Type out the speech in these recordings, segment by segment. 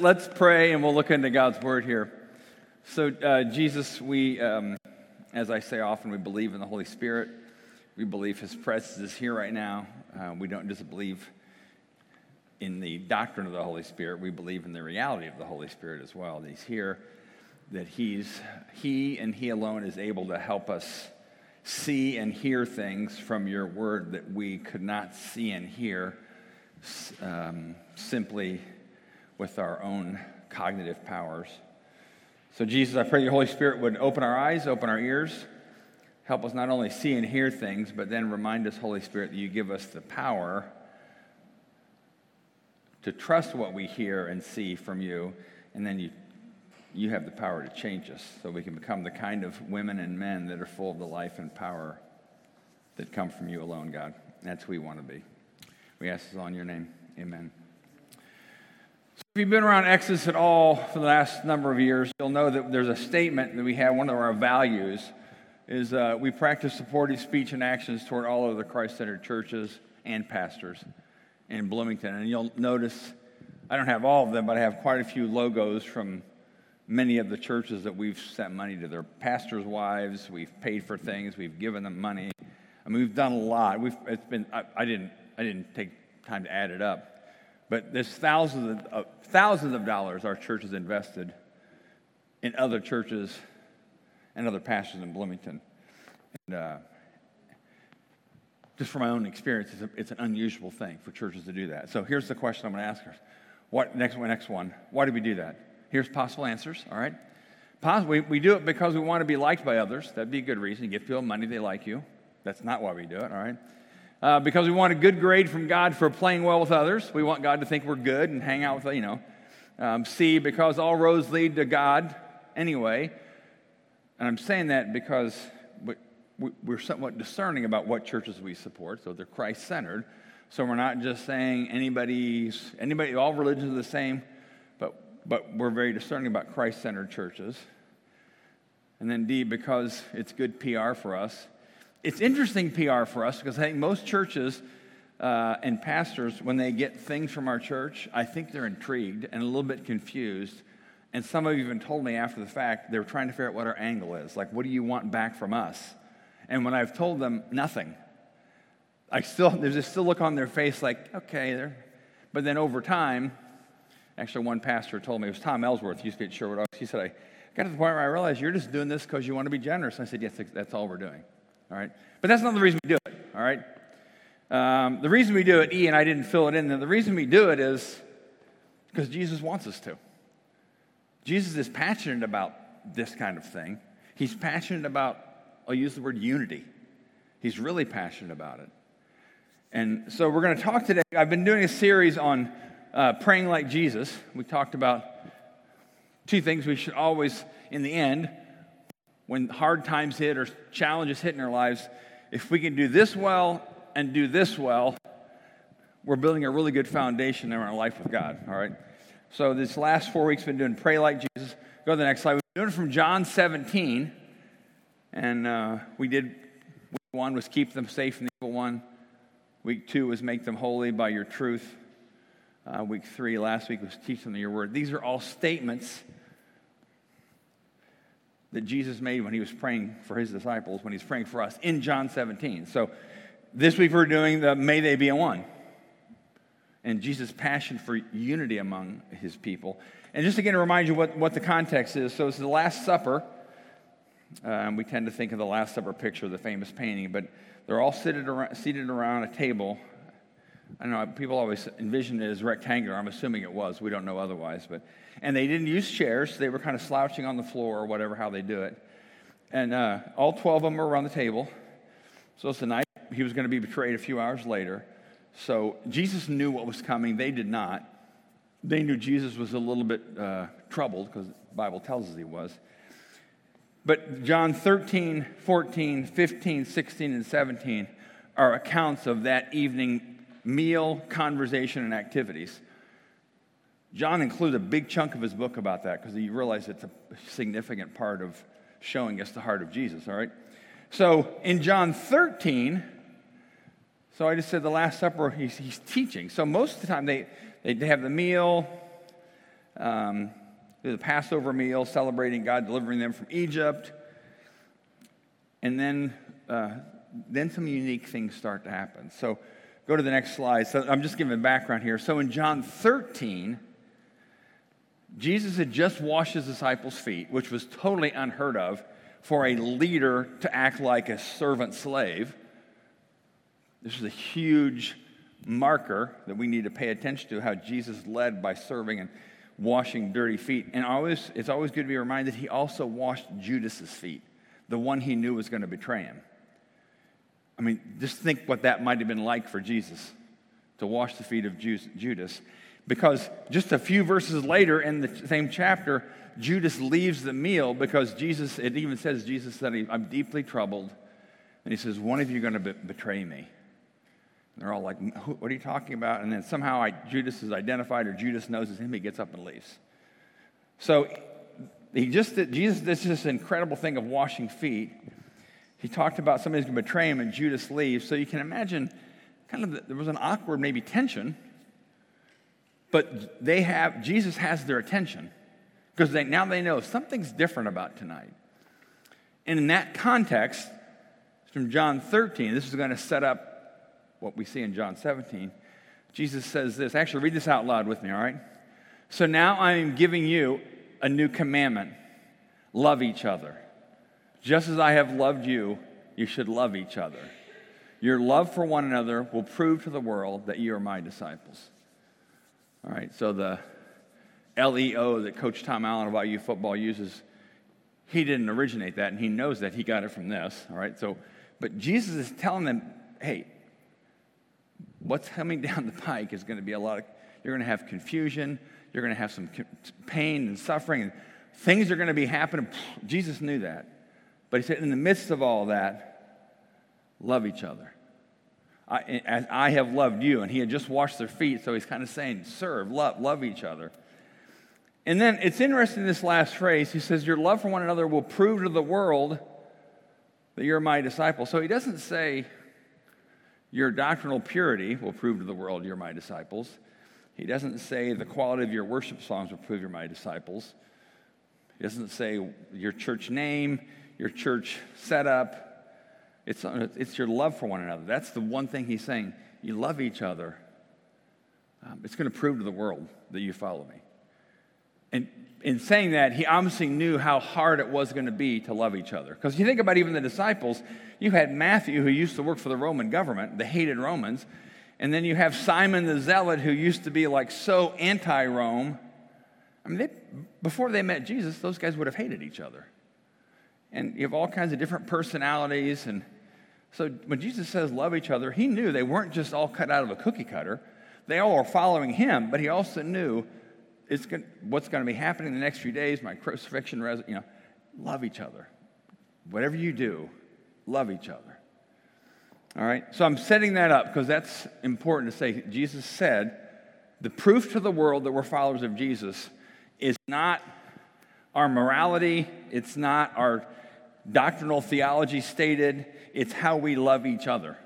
Let's pray and we'll look into God's word here. So, uh, Jesus, we, um, as I say often, we believe in the Holy Spirit. We believe his presence is here right now. Uh, we don't just believe in the doctrine of the Holy Spirit, we believe in the reality of the Holy Spirit as well. That he's here, that he's, he and he alone is able to help us see and hear things from your word that we could not see and hear um, simply with our own cognitive powers. So, Jesus, I pray your Holy Spirit would open our eyes, open our ears, help us not only see and hear things, but then remind us, Holy Spirit, that you give us the power to trust what we hear and see from you, and then you, you have the power to change us so we can become the kind of women and men that are full of the life and power that come from you alone, God. That's who we want to be. We ask this all in your name. Amen. If you've been around Exodus at all for the last number of years, you'll know that there's a statement that we have. One of our values is uh, we practice supportive speech and actions toward all of the Christ-centered churches and pastors in Bloomington. And you'll notice I don't have all of them, but I have quite a few logos from many of the churches that we've sent money to their pastors' wives. We've paid for things. We've given them money. I mean, we've done a lot. We've, it's been, I, I didn't, I didn't take time to add it up. But there's thousands of, uh, thousands of dollars our church has invested in other churches and other pastors in Bloomington. And, uh, just from my own experience, it's, a, it's, an unusual thing for churches to do that. So here's the question I'm going to ask her. What, next, next one, why do we do that? Here's possible answers, all right? we, we do it because we want to be liked by others. That'd be a good reason. You get people money, they like you. That's not why we do it, all right? Uh, because we want a good grade from God for playing well with others. We want God to think we're good and hang out with, you know. Um, C, because all roads lead to God anyway. And I'm saying that because we're somewhat discerning about what churches we support, so they're Christ centered. So we're not just saying anybody's, anybody, all religions are the same, but, but we're very discerning about Christ centered churches. And then D, because it's good PR for us it's interesting PR for us because I think most churches uh, and pastors, when they get things from our church, I think they're intrigued and a little bit confused. And some have even told me after the fact they're trying to figure out what our angle is. Like, what do you want back from us? And when I've told them nothing, I still there's a still look on their face like, okay, there. But then over time, actually, one pastor told me it was Tom Ellsworth, used to be at Sherwood Oaks. He said, I got to the point where I realized you're just doing this because you want to be generous. And I said, yes, that's all we're doing all right? But that's not the reason we do it, all right? Um, the reason we do it, E, and I didn't fill it in, the reason we do it is because Jesus wants us to. Jesus is passionate about this kind of thing. He's passionate about, I'll use the word unity. He's really passionate about it. And so we're going to talk today. I've been doing a series on uh, praying like Jesus. We talked about two things we should always, in the end, when hard times hit or challenges hit in our lives, if we can do this well and do this well, we're building a really good foundation in our life with God, all right? So this last four weeks, been doing Pray Like Jesus. Go to the next slide. We've been doing it from John 17, and uh, we did, week one was keep them safe from the evil one. Week two was make them holy by your truth. Uh, week three, last week, was teach them your word. These are all statements that Jesus made when he was praying for his disciples, when he's praying for us in John 17. So this week we're doing the May They Be One. And Jesus' passion for unity among his people. And just again to remind you what, what the context is. So it's the Last Supper. Um, we tend to think of the Last Supper picture, the famous painting, but they're all seated around, seated around a table. I know, people always envision it as rectangular. I'm assuming it was. We don't know otherwise. But and they didn't use chairs. They were kind of slouching on the floor or whatever, how they do it. And uh, all 12 of them were around the table. So it's the night he was going to be betrayed a few hours later. So Jesus knew what was coming. They did not. They knew Jesus was a little bit uh, troubled because the Bible tells us he was. But John 13, 14, 15, 16, and 17 are accounts of that evening meal, conversation, and activities. John includes a big chunk of his book about that because he realized it's a significant part of showing us the heart of Jesus, all right? So in John 13, so I just said the Last Supper, he's, he's teaching. So most of the time they, they have the meal, um, the Passover meal, celebrating God delivering them from Egypt. And then, uh, then some unique things start to happen. So go to the next slide. So I'm just giving background here. So in John 13, Jesus had just washed his disciples' feet, which was totally unheard of for a leader to act like a servant slave. This is a huge marker that we need to pay attention to how Jesus led by serving and washing dirty feet. And always, it's always good to be reminded he also washed Judas's feet, the one he knew was going to betray him. I mean, just think what that might have been like for Jesus to wash the feet of Judas. Because just a few verses later in the same chapter, Judas leaves the meal because Jesus, it even says, Jesus said, I'm deeply troubled. And he says, One of you are going to be- betray me. And they're all like, What are you talking about? And then somehow I, Judas is identified or Judas knows it's him. He gets up and leaves. So he just did, Jesus did this incredible thing of washing feet. He talked about somebody's going to betray him and Judas leaves. So you can imagine kind of the, there was an awkward maybe tension but they have, Jesus has their attention because they, now they know something's different about tonight. And in that context, from John 13, this is going to set up what we see in John 17. Jesus says this. Actually, read this out loud with me, all right? So now I am giving you a new commandment love each other. Just as I have loved you, you should love each other. Your love for one another will prove to the world that you are my disciples. All right, so the LEO that Coach Tom Allen of IU football uses, he didn't originate that, and he knows that he got it from this. All right, so, but Jesus is telling them, hey, what's coming down the pike is going to be a lot of, you're going to have confusion, you're going to have some pain and suffering, and things are going to be happening. Jesus knew that. But he said, in the midst of all that, love each other. I, as I have loved you. And he had just washed their feet, so he's kind of saying, serve, love, love each other. And then it's interesting this last phrase. He says, Your love for one another will prove to the world that you're my disciple. So he doesn't say, Your doctrinal purity will prove to the world you're my disciples. He doesn't say, The quality of your worship songs will prove you're my disciples. He doesn't say, Your church name, your church setup, it's, it's your love for one another. That's the one thing he's saying. You love each other. Um, it's going to prove to the world that you follow me. And in saying that, he obviously knew how hard it was going to be to love each other. Because you think about even the disciples, you had Matthew, who used to work for the Roman government, the hated Romans. And then you have Simon the Zealot, who used to be like so anti Rome. I mean, they, before they met Jesus, those guys would have hated each other. And you have all kinds of different personalities and so when Jesus says love each other, he knew they weren't just all cut out of a cookie cutter. They all were following him, but he also knew it's going, what's going to be happening in the next few days, my crucifixion, you know, love each other. Whatever you do, love each other. All right? So I'm setting that up because that's important to say. Jesus said, the proof to the world that we're followers of Jesus is not our morality, it's not our doctrinal theology stated, it's how we love each other.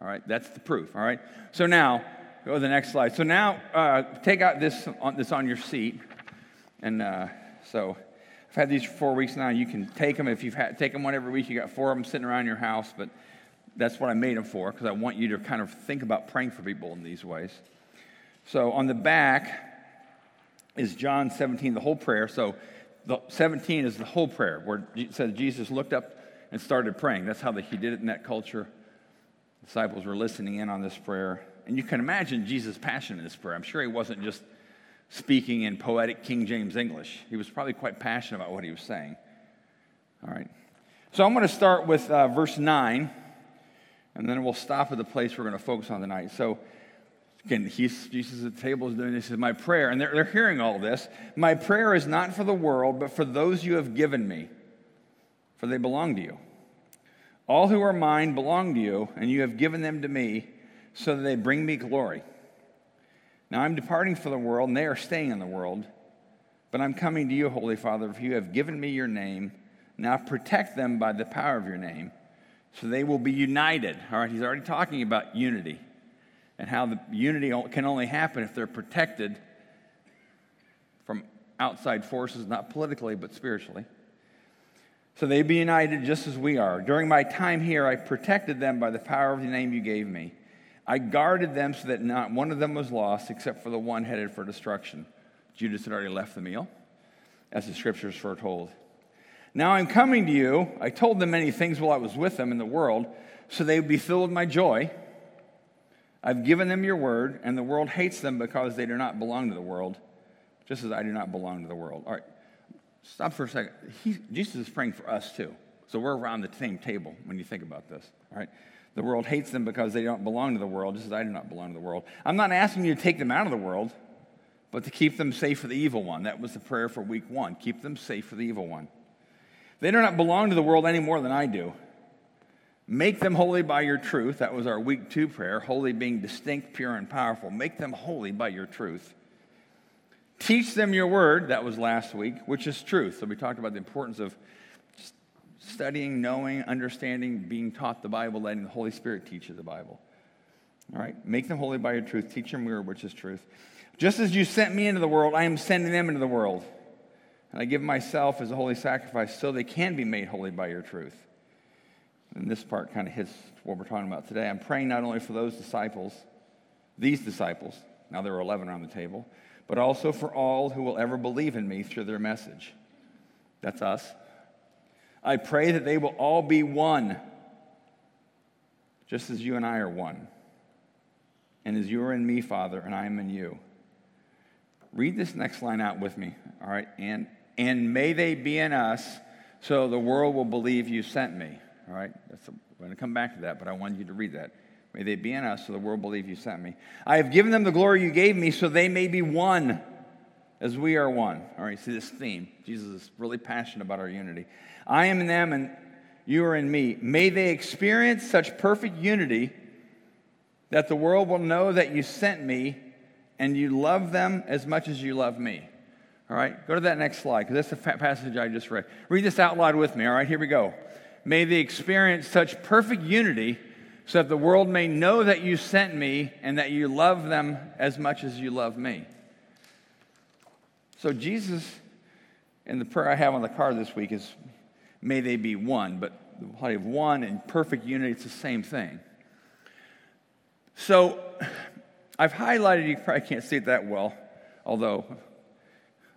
All right, that's the proof. All right, so now go to the next slide. So now uh, take out this on, this on your seat, and uh, so I've had these for four weeks now. You can take them if you've had, take them one every week. You got four of them sitting around your house, but that's what I made them for because I want you to kind of think about praying for people in these ways. So on the back is John 17, the whole prayer. So the 17 is the whole prayer where it says Jesus looked up and started praying. That's how he did it in that culture. Disciples were listening in on this prayer. And you can imagine Jesus' passion in this prayer. I'm sure he wasn't just speaking in poetic King James English, he was probably quite passionate about what he was saying. All right. So I'm going to start with uh, verse 9, and then we'll stop at the place we're going to focus on tonight. So, Again, he's, Jesus at the table is doing this. He says, My prayer, and they're, they're hearing all this. My prayer is not for the world, but for those you have given me, for they belong to you. All who are mine belong to you, and you have given them to me, so that they bring me glory. Now I'm departing from the world, and they are staying in the world. But I'm coming to you, Holy Father, for you have given me your name. Now protect them by the power of your name, so they will be united. All right, he's already talking about unity and how the unity can only happen if they're protected from outside forces, not politically, but spiritually. So they be united just as we are. During my time here, I protected them by the power of the name you gave me. I guarded them so that not one of them was lost except for the one headed for destruction. Judas had already left the meal, as the scriptures foretold. Now I'm coming to you. I told them many things while I was with them in the world, so they would be filled with my joy. I've given them your word, and the world hates them because they do not belong to the world, just as I do not belong to the world. All right, stop for a second. He, Jesus is praying for us too. So we're around the same table when you think about this. All right. The world hates them because they don't belong to the world, just as I do not belong to the world. I'm not asking you to take them out of the world, but to keep them safe for the evil one. That was the prayer for week one. Keep them safe for the evil one. They do not belong to the world any more than I do. Make them holy by your truth. That was our week two prayer. Holy being distinct, pure, and powerful. Make them holy by your truth. Teach them your word. That was last week, which is truth. So we talked about the importance of studying, knowing, understanding, being taught the Bible, letting the Holy Spirit teach you the Bible. All right? Make them holy by your truth. Teach them your word, which is truth. Just as you sent me into the world, I am sending them into the world. And I give myself as a holy sacrifice so they can be made holy by your truth. And this part kind of hits what we're talking about today. I'm praying not only for those disciples, these disciples, now there are 11 around the table, but also for all who will ever believe in me through their message. That's us. I pray that they will all be one, just as you and I are one. And as you are in me, Father, and I am in you. Read this next line out with me, all right? And, and may they be in us so the world will believe you sent me, all right? That's a, we're going to come back to that, but I wanted you to read that. May they be in us so the world believe you sent me. I have given them the glory you gave me so they may be one as we are one. All right, see this theme. Jesus is really passionate about our unity. I am in them and you are in me. May they experience such perfect unity that the world will know that you sent me and you love them as much as you love me. All right, go to that next slide because that's the passage I just read. Read this out loud with me. All right, here we go. May they experience such perfect unity so that the world may know that you sent me and that you love them as much as you love me. So, Jesus, and the prayer I have on the card this week, is may they be one, but the body of one and perfect unity, it's the same thing. So, I've highlighted, you probably can't see it that well, although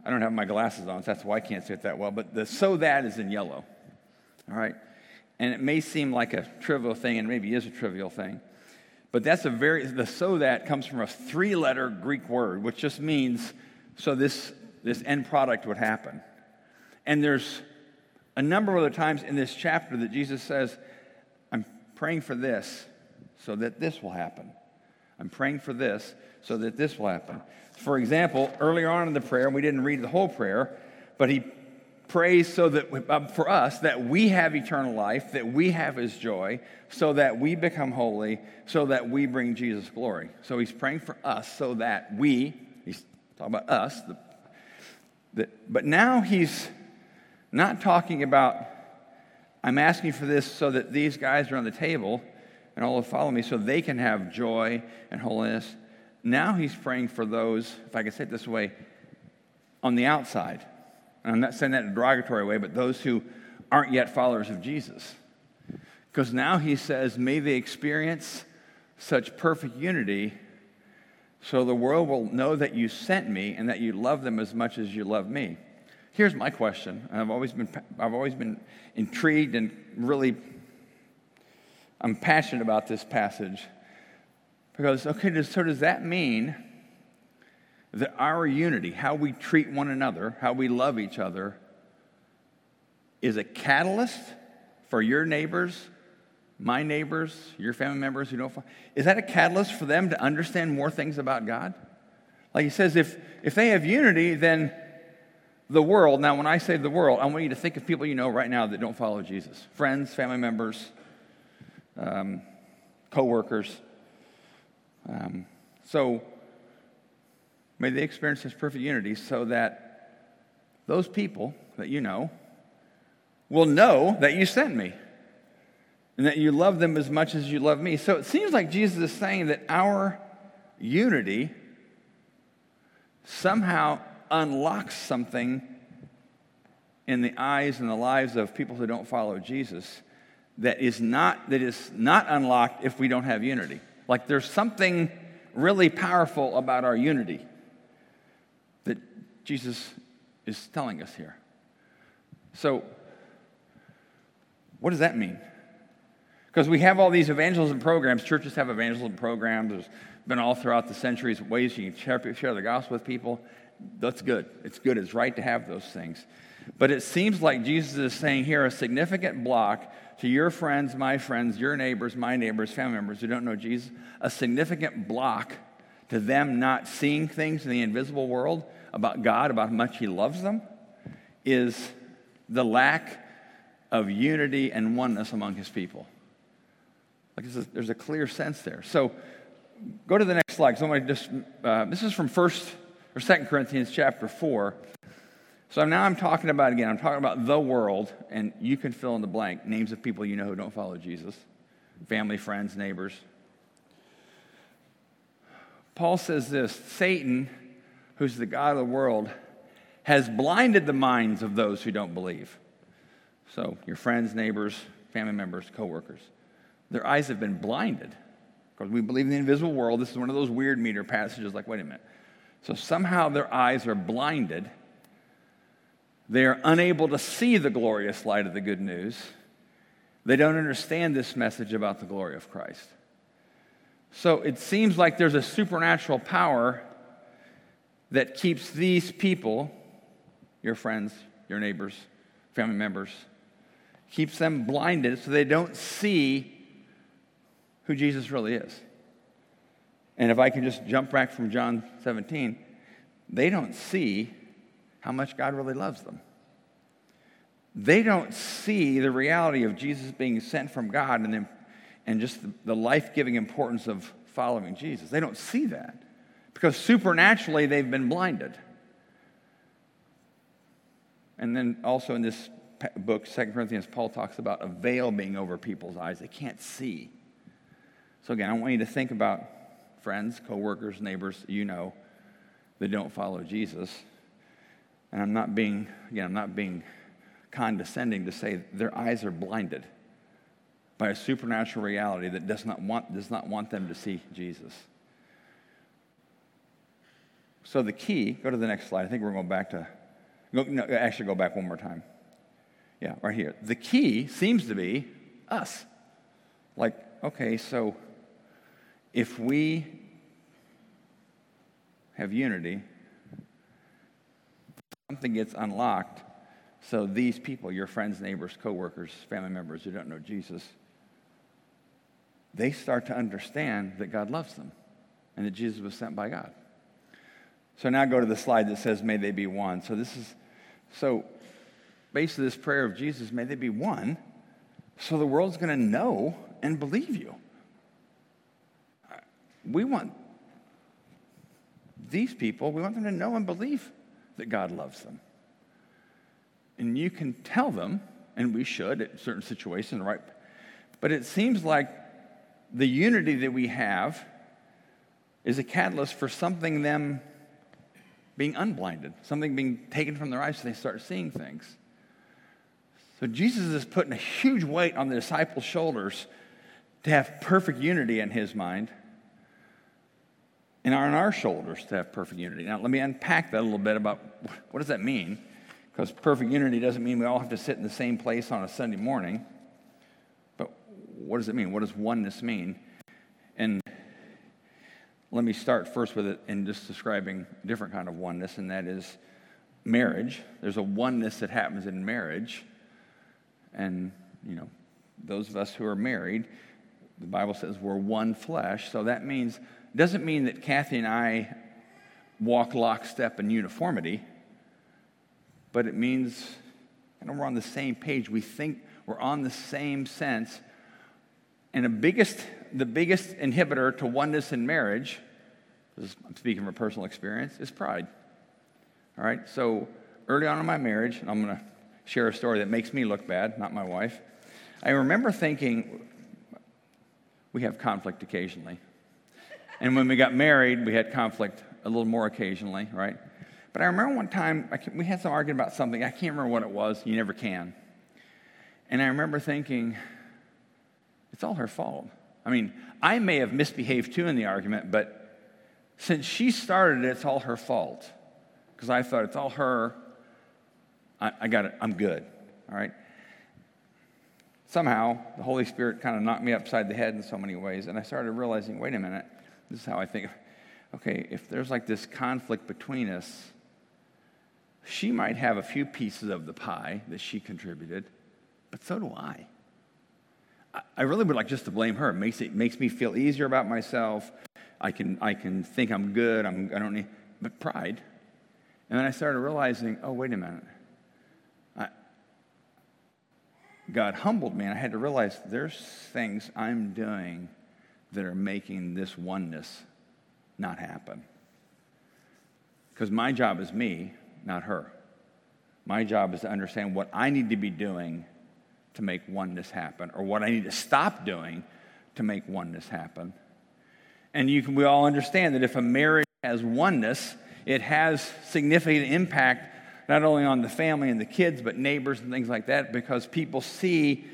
I don't have my glasses on, so that's why I can't see it that well, but the so that is in yellow. All right? And it may seem like a trivial thing, and maybe is a trivial thing, but that's a very, the so that comes from a three letter Greek word, which just means so this this end product would happen. And there's a number of other times in this chapter that Jesus says, I'm praying for this so that this will happen. I'm praying for this so that this will happen. For example, earlier on in the prayer, we didn't read the whole prayer, but he prays so that uh, for us that we have eternal life, that we have his joy, so that we become holy, so that we bring Jesus glory. So he's praying for us so that we, he's talking about us, the that, but now he's not talking about, I'm asking for this so that these guys are on the table and all will follow me so they can have joy and holiness. Now he's praying for those, if I can say it this way, on the outside. And I'm not saying that in a derogatory way, but those who aren't yet followers of Jesus. Because now he says, may they experience such perfect unity so the world will know that you sent me and that you love them as much as you love me. Here's my question. I've always been, I've always been intrigued and really, I'm passionate about this passage. Because, okay, so does that mean that our unity, how we treat one another, how we love each other, is a catalyst for your neighbors my neighbors, your family members who don't, is that a catalyst for them to understand more things about God? Like he says, if, if they have unity, then the world, now when I say the world, I want you to think of people you know right now that don't follow Jesus friends, family members, um, co workers. Um, so may they experience this perfect unity so that those people that you know will know that you sent me and that you love them as much as you love me. So it seems like Jesus is saying that our unity somehow unlocks something in the eyes and the lives of people who don't follow Jesus that is not that is not unlocked if we don't have unity. Like there's something really powerful about our unity Jesus is telling us here. So what does that mean? Because we have all these evangelism programs, churches have evangelism programs. There's been all throughout the centuries ways you can share, share the gospel with people. That's good. It's good. It's right to have those things. But it seems like Jesus is saying here a significant block to your friends, my friends, your neighbors, my neighbors, family members who don't know Jesus, a significant block to them not seeing things in the invisible world about God, about how much He loves them, is the lack of unity and oneness among His people. Like a, there's a clear sense there. So go to the next slide. So I'm just, uh, this is from First or Second Corinthians chapter four. So now I'm talking about again, I'm talking about the world, and you can fill in the blank names of people you know who don't follow Jesus family, friends, neighbors. Paul says this Satan, who's the God of the world, has blinded the minds of those who don't believe. So, your friends, neighbors, family members, coworkers. Their eyes have been blinded because we believe in the invisible world. This is one of those weird meter passages like, wait a minute. So, somehow their eyes are blinded they are unable to see the glorious light of the good news. They don't understand this message about the glory of Christ. So it seems like there's a supernatural power that keeps these people, your friends, your neighbors, family members, keeps them blinded so they don't see who Jesus really is. And if I can just jump back from John 17, they don't see how much God really loves them. They don't see the reality of Jesus being sent from God and, and just the, the life giving importance of following Jesus. They don't see that because supernaturally they've been blinded. And then also in this book, Second Corinthians, Paul talks about a veil being over people's eyes. They can't see. So again, I want you to think about friends, coworkers, neighbors you know that don't follow Jesus. And I'm not being, again, I'm not being condescending to say their eyes are blinded by a supernatural reality that does not want, does not want them to see Jesus. So the key, go to the next slide. I think we're going back to, no, actually go back one more time. Yeah, right here. The key seems to be us. Like, okay, so if we have unity, something gets unlocked. So these people, your friends, neighbors, coworkers, family members who don't know Jesus, they start to understand that God loves them and that Jesus was sent by God. So now go to the slide that says, May they be one. So this is, so basically, this prayer of Jesus, may they be one, so the world's going to know and believe you. We want these people, we want them to know and believe that God loves them. And you can tell them, and we should at certain situations, right? But it seems like the unity that we have is a catalyst for something them being unblinded, something being taken from their eyes so they start seeing things. So Jesus is putting a huge weight on the disciples' shoulders to have perfect unity in his mind and on our shoulders to have perfect unity. Now, let me unpack that a little bit about what does that mean? Because perfect unity doesn't mean we all have to sit in the same place on a Sunday morning. But what does it mean? What does oneness mean? Let me start first with it in just describing a different kind of oneness, and that is marriage. There's a oneness that happens in marriage. And, you know, those of us who are married, the Bible says we're one flesh. So that means doesn't mean that Kathy and I walk lockstep in uniformity, but it means you know, we're on the same page. We think we're on the same sense. And the biggest, the biggest inhibitor to oneness in marriage, I'm speaking from personal experience, is pride. All right, so early on in my marriage, and I'm going to share a story that makes me look bad, not my wife. I remember thinking, we have conflict occasionally. And when we got married, we had conflict a little more occasionally, right? But I remember one time we had some argument about something. I can't remember what it was. You never can. And I remember thinking, it's all her fault. I mean, I may have misbehaved too in the argument, but since she started it, it's all her fault. Because I thought it's all her. I, I got it. I'm good. All right. Somehow, the Holy Spirit kind of knocked me upside the head in so many ways, and I started realizing wait a minute, this is how I think. Okay, if there's like this conflict between us, she might have a few pieces of the pie that she contributed, but so do I. I really would like just to blame her. It makes, it makes me feel easier about myself. I can, I can think I'm good. I'm, I don't need, but pride. And then I started realizing, oh, wait a minute. I, God humbled me, and I had to realize there's things I'm doing that are making this oneness not happen. Because my job is me, not her. My job is to understand what I need to be doing to make oneness happen, or what I need to stop doing to make oneness happen. And you can, we all understand that if a marriage has oneness, it has significant impact not only on the family and the kids, but neighbors and things like that, because people see,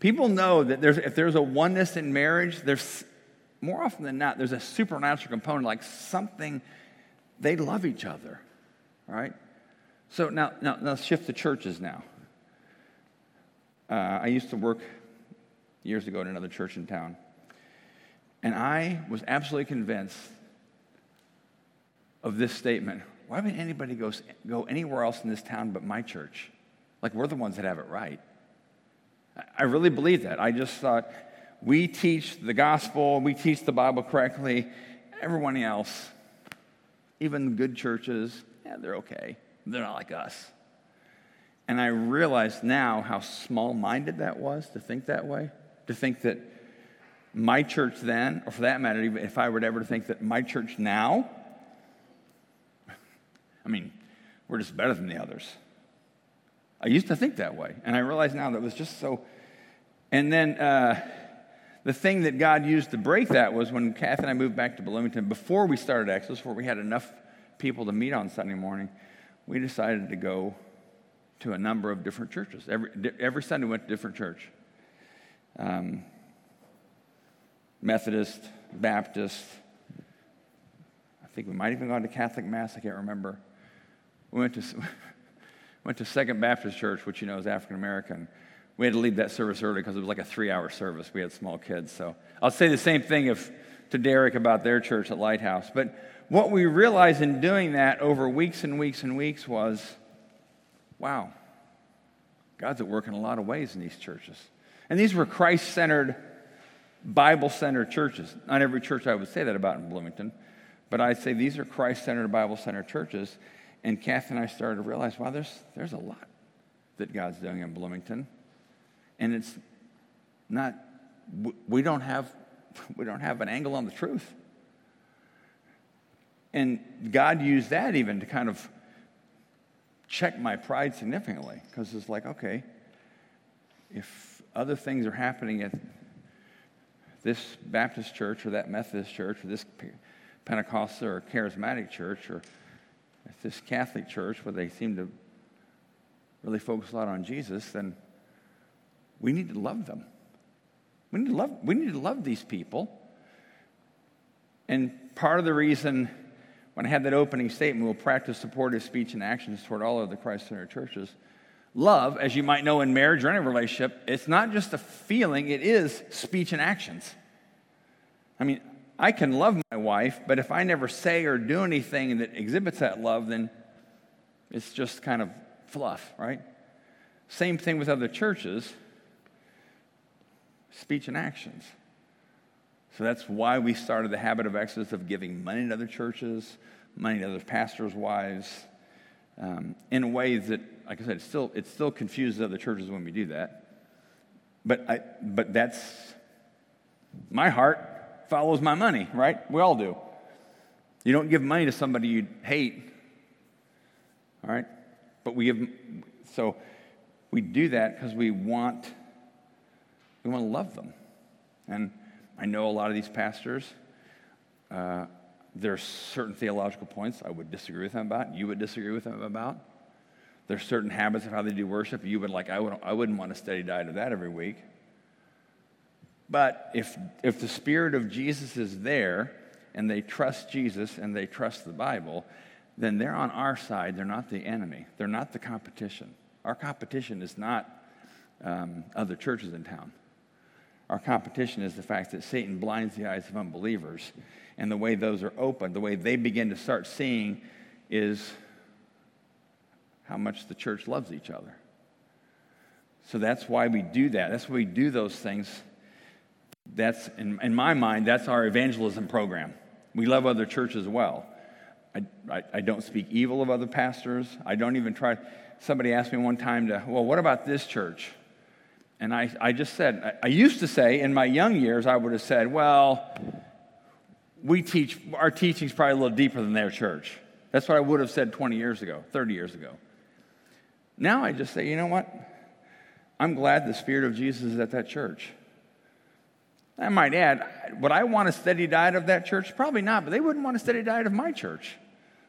people know that there's, if there's a oneness in marriage, there's more often than not, there's a supernatural component, like something, they love each other, right? So now, now, now let's shift to churches now. Uh, I used to work years ago at another church in town. And I was absolutely convinced of this statement why would anybody go, go anywhere else in this town but my church? Like, we're the ones that have it right. I really believe that. I just thought we teach the gospel, we teach the Bible correctly. Everyone else, even good churches, yeah, they're okay. They're not like us. And I realize now how small minded that was to think that way, to think that my church then, or for that matter, even if I were to ever think that my church now, I mean, we're just better than the others. I used to think that way, and I realize now that was just so. And then uh, the thing that God used to break that was when Kathy and I moved back to Bloomington, before we started Exodus, before we had enough people to meet on Sunday morning, we decided to go to a number of different churches. Every, every Sunday we went to different church. Um, Methodist, Baptist. I think we might even gone to Catholic Mass. I can't remember. We went to, went to Second Baptist Church, which you know is African American. We had to leave that service early because it was like a three hour service. We had small kids. So I'll say the same thing if, to Derek about their church at Lighthouse. But what we realized in doing that over weeks and weeks and weeks was wow, God's at work in a lot of ways in these churches. And these were Christ centered, Bible centered churches. Not every church I would say that about in Bloomington, but I'd say these are Christ centered, Bible centered churches. And Kath and I started to realize, wow, there's, there's a lot that God's doing in Bloomington. And it's not, we don't have, we don't have an angle on the truth. And God used that even to kind of check my pride significantly because it's like, okay, if other things are happening at this Baptist church or that Methodist church or this Pentecostal or charismatic church or this Catholic church where they seem to really focus a lot on Jesus, then we need to love them. We need to love, we need to love these people. And part of the reason when I had that opening statement, we'll practice supportive speech and actions toward all of the Christ centered churches. Love, as you might know in marriage or any relationship, it's not just a feeling, it is speech and actions. I mean, I can love my wife, but if I never say or do anything that exhibits that love, then it's just kind of fluff, right? Same thing with other churches speech and actions. So that's why we started the habit of Exodus of giving money to other churches, money to other pastors' wives, um, in ways that, like I said, it still, it still confuses other churches when we do that. But, I, but that's my heart follows my money, right? We all do. You don't give money to somebody you hate, all right? But we give, so we do that because we want, we want to love them. And I know a lot of these pastors. Uh, are certain theological points I would disagree with them about, you would disagree with them about. There are certain habits of how they do worship you would like, I, would, I wouldn't want a steady diet of that every week. But if, if the Spirit of Jesus is there and they trust Jesus and they trust the Bible, then they're on our side. They're not the enemy, they're not the competition. Our competition is not um, other churches in town. Our competition is the fact that Satan blinds the eyes of unbelievers. And the way those are opened, the way they begin to start seeing is how much the church loves each other. So that's why we do that. That's why we do those things. That's, in, in my mind, that's our evangelism program. We love other churches well. I, I, I don't speak evil of other pastors. I don't even try. Somebody asked me one time to, well, what about this church? And I, I just said, I, used to say in my young years, I would have said, well, we teach, our teaching's probably a little deeper than their church. That's what I would have said 20 years ago, 30 years ago. Now I just say, you know what? I'm glad the Spirit of Jesus is at that church. I might add, would I want a steady diet of that church? Probably not, but they wouldn't want a steady diet of my church.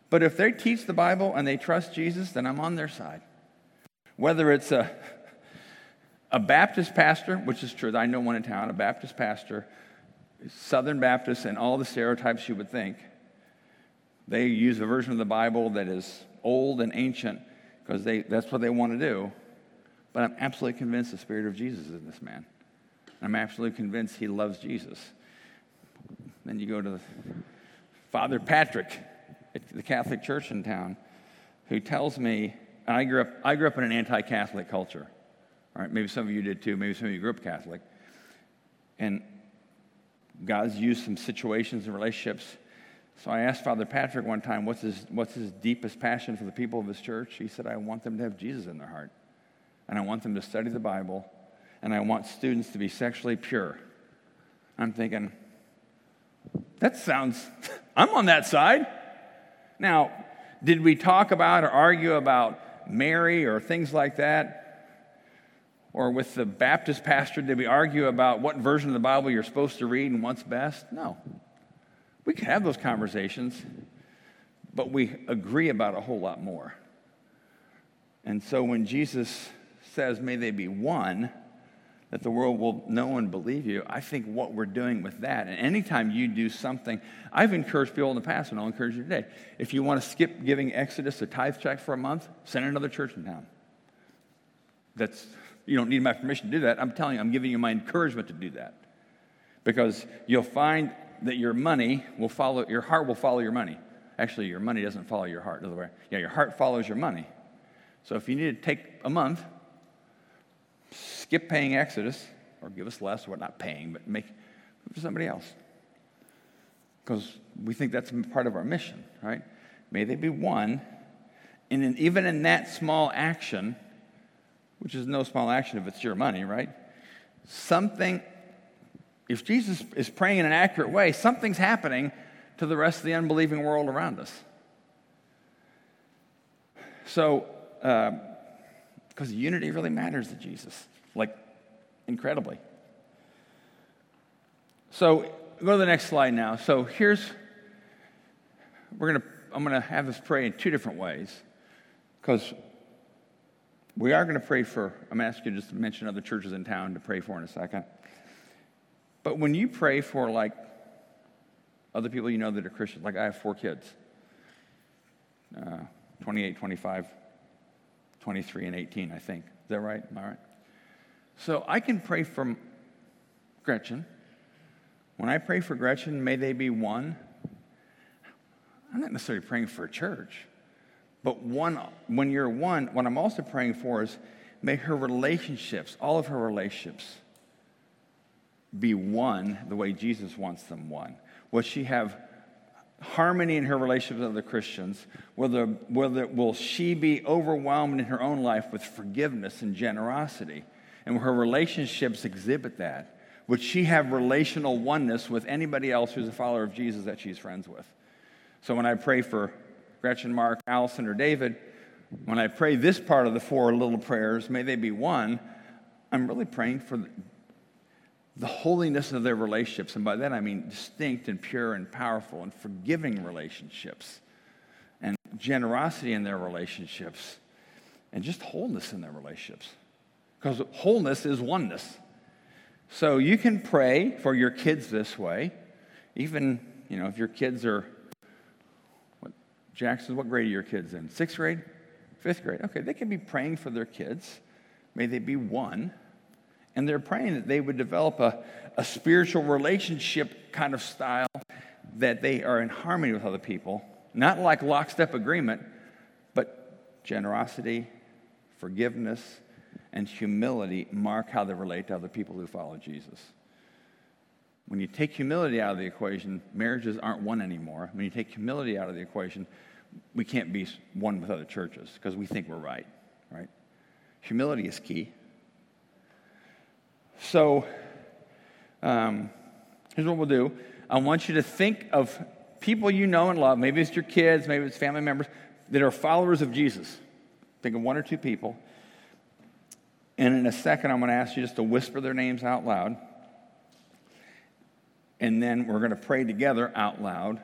But if they teach the Bible and they trust Jesus, then I'm on their side. Whether it's a, a Baptist pastor, which is true, I know one in town, a Baptist pastor, Southern Baptist, and all the stereotypes you would think. They use a version of the Bible that is old and ancient because that's what they want to do. But I'm absolutely convinced the Spirit of Jesus is in this man. I'm absolutely convinced he loves Jesus. Then you go to Father Patrick at the Catholic Church in town, who tells me, I grew up, I grew up in an anti Catholic culture. All right, maybe some of you did too. Maybe some of you grew up Catholic. And God's used some situations and relationships so I asked Father Patrick one time, what's his, what's his deepest passion for the people of his church? He said, I want them to have Jesus in their heart. And I want them to study the Bible. And I want students to be sexually pure. I'm thinking, that sounds, I'm on that side. Now, did we talk about or argue about Mary or things like that? Or with the Baptist pastor, did we argue about what version of the Bible you're supposed to read and what's best? No. We can have those conversations, but we agree about a whole lot more. And so when Jesus says, May they be one, that the world will know and believe you, I think what we're doing with that, and anytime you do something, I've encouraged people in the past, and I'll encourage you today. If you want to skip giving Exodus a tithe check for a month, send another church in town. That's, you don't need my permission to do that. I'm telling you, I'm giving you my encouragement to do that. Because you'll find that your money will follow, your heart will follow your money. Actually, your money doesn't follow your heart. Other way. Yeah, your heart follows your money. So if you need to take a month, skip paying Exodus, or give us less, we're not paying, but make it for somebody else. Because we think that's part of our mission, right? May they be one. And even in that small action, which is no small action if it's your money, right? Something if Jesus is praying in an accurate way, something's happening to the rest of the unbelieving world around us. So, because uh, unity really matters to Jesus, like incredibly. So, go to the next slide now. So, here's, we're to, I'm to have us pray in two different ways because we are going to pray for, I'm asking you just to mention other churches in town to pray for in a second. But when you pray for like other people you know that are Christians, like I have four kids uh, 28, 25, 23, and 18, I think. Is that right? Am I right? So I can pray for Gretchen. When I pray for Gretchen, may they be one. I'm not necessarily praying for a church, but one, when you're one, what I'm also praying for is may her relationships, all of her relationships, be one the way Jesus wants them one? Will she have harmony in her relationship with other Christians? Will, there, will, there, will she be overwhelmed in her own life with forgiveness and generosity? And will her relationships exhibit that? Would she have relational oneness with anybody else who's a follower of Jesus that she's friends with? So when I pray for Gretchen, Mark, Allison, or David, when I pray this part of the four little prayers, may they be one, I'm really praying for the holiness of their relationships. And by that I mean distinct and pure and powerful and forgiving relationships, and generosity in their relationships, and just wholeness in their relationships. Because wholeness is oneness. So you can pray for your kids this way. Even, you know, if your kids are, what, Jackson, what grade are your kids in? Sixth grade? Fifth grade? Okay, they can be praying for their kids. May they be one. And they're praying that they would develop a, a spiritual relationship kind of style that they are in harmony with other people. Not like lockstep agreement, but generosity, forgiveness, and humility mark how they relate to other people who follow Jesus. When you take humility out of the equation, marriages aren't one anymore. When you take humility out of the equation, we can't be one with other churches because we think we're right, right? Humility is key. So, um, here's what we'll do I want you to think of people you know and love. Maybe it's your kids, maybe it's family members that are followers of Jesus. Think of one or two people. And in a second, I'm going to ask you just to whisper their names out loud. And then we're going to pray together out loud.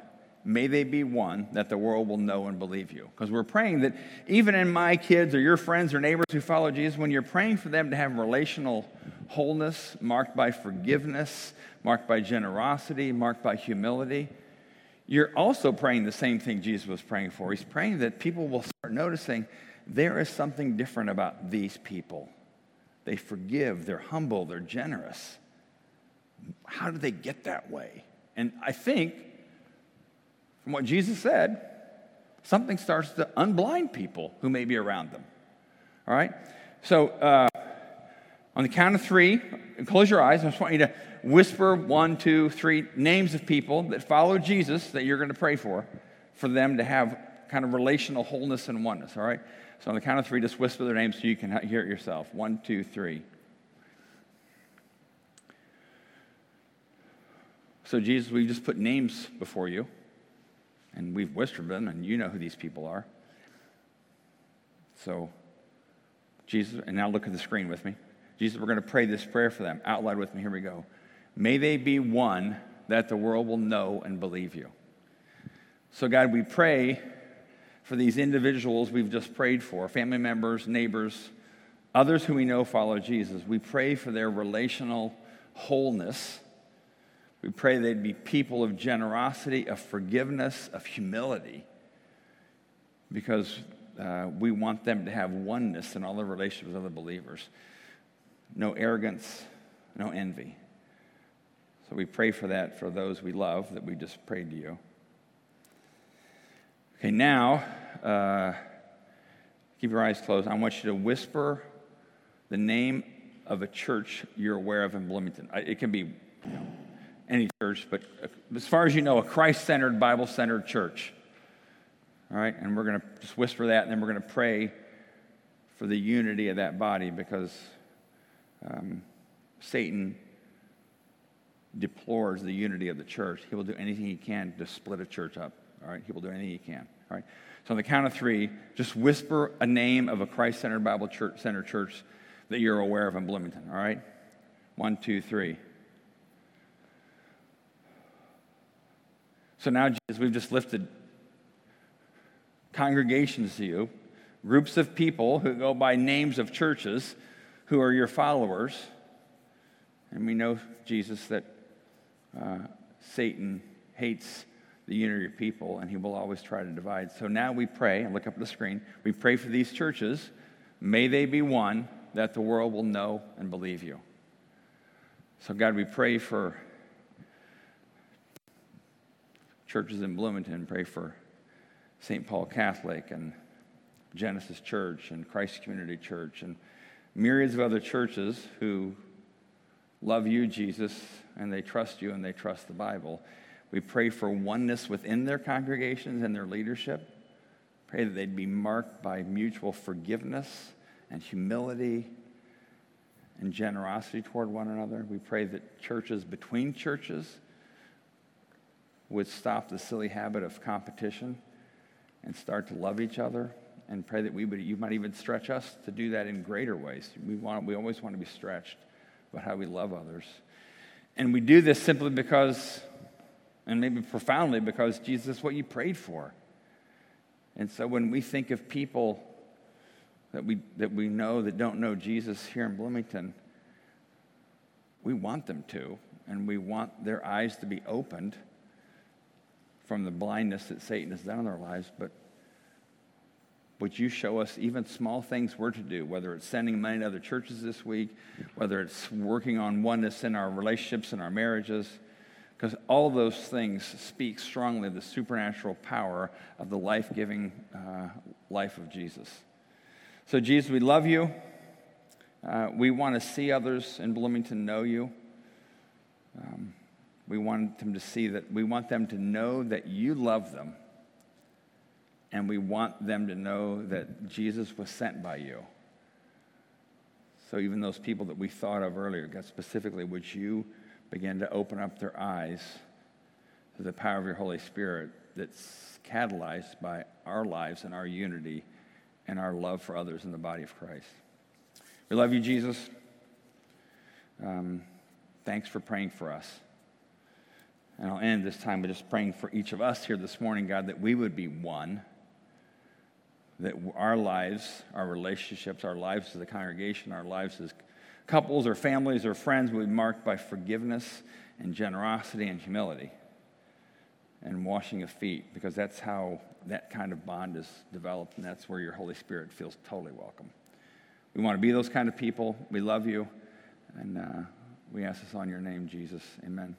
May they be one that the world will know and believe you. Because we're praying that even in my kids or your friends or neighbors who follow Jesus, when you're praying for them to have relational wholeness marked by forgiveness, marked by generosity, marked by humility, you're also praying the same thing Jesus was praying for. He's praying that people will start noticing there is something different about these people. They forgive, they're humble, they're generous. How do they get that way? And I think, from what Jesus said, something starts to unblind people who may be around them. All right? So, uh, on the count of three, close your eyes. I just want you to whisper one, two, three names of people that follow Jesus that you're going to pray for, for them to have kind of relational wholeness and oneness. All right? So on the count of three, just whisper their names so you can hear it yourself. One, two, three. So, Jesus, we just put names before you, and we've whispered them, and you know who these people are. So, Jesus, and now look at the screen with me. Jesus, we're going to pray this prayer for them. Out loud with me. Here we go. May they be one that the world will know and believe you. So, God, we pray for these individuals we've just prayed for family members, neighbors, others who we know follow Jesus. We pray for their relational wholeness. We pray they'd be people of generosity, of forgiveness, of humility, because uh, we want them to have oneness in all their relationships with other believers. No arrogance, no envy. So we pray for that for those we love that we just prayed to you. Okay, now, uh, keep your eyes closed. I want you to whisper the name of a church you're aware of in Bloomington. It can be you know, any church, but as far as you know, a Christ centered, Bible centered church. All right, and we're going to just whisper that, and then we're going to pray for the unity of that body because um, Satan deplores the unity of the church. He will do anything he can to split a church up. All right, he will do anything he can. All right. So on the count of three, just whisper a name of a Christ-centered Bible centered church that you're aware of in Bloomington. All right. One, two, three. So now, Jesus, we've just lifted congregations to you, groups of people who go by names of churches who are your followers. And we know, Jesus, that uh, Satan hates the unity of people, and he will always try to divide. So now we pray, and look up at the screen, we pray for these churches. May they be one that the world will know and believe you. So, God, we pray for churches in Bloomington, pray for St. Paul Catholic and Genesis Church and Christ Community Church and myriads of other churches who love you, Jesus, and they trust you and they trust the Bible. We pray for oneness within their congregations and their leadership. Pray that they'd be marked by mutual forgiveness and humility and generosity toward one another. We pray that churches between churches would stop the silly habit of competition and start to love each other and pray that we would you might even stretch us to do that in greater ways we want we always want to be stretched about how we love others And we do this simply because, and maybe profoundly, because Jesus is what you prayed for. And so when we think of people that we, that we know that don't know Jesus here in Bloomington, we want them to, and we want their eyes to be opened from the blindness that Satan has done in our lives. But would you show us even small things we're to do, whether it's sending money to other churches this week, whether it's working on oneness in our relationships and our marriages? Because all those things speak strongly of the supernatural power of the life giving uh, life of Jesus. So, Jesus, we love you. Uh, we want to see others in Bloomington know you. Um, we want them to see that, we want them to know that you love them and we want them to know that Jesus was sent by you. So even those people that we thought of earlier, God, specifically, would you begin to open up their eyes to the power of your Holy Spirit that's catalyzed by our lives and our unity and our love for others in the body of Christ. We love you, Jesus. Um, thanks for praying for us. And I'll end this time by just praying for each of us here this morning, God, that we would be one that our lives, our relationships, our lives as a congregation, our lives as couples or families or friends would be marked by forgiveness and generosity and humility and washing of feet because that's how that kind of bond is developed and that's where your Holy Spirit feels totally welcome. We want to be those kind of people. We love you and uh, we ask this on your name, Jesus. Amen.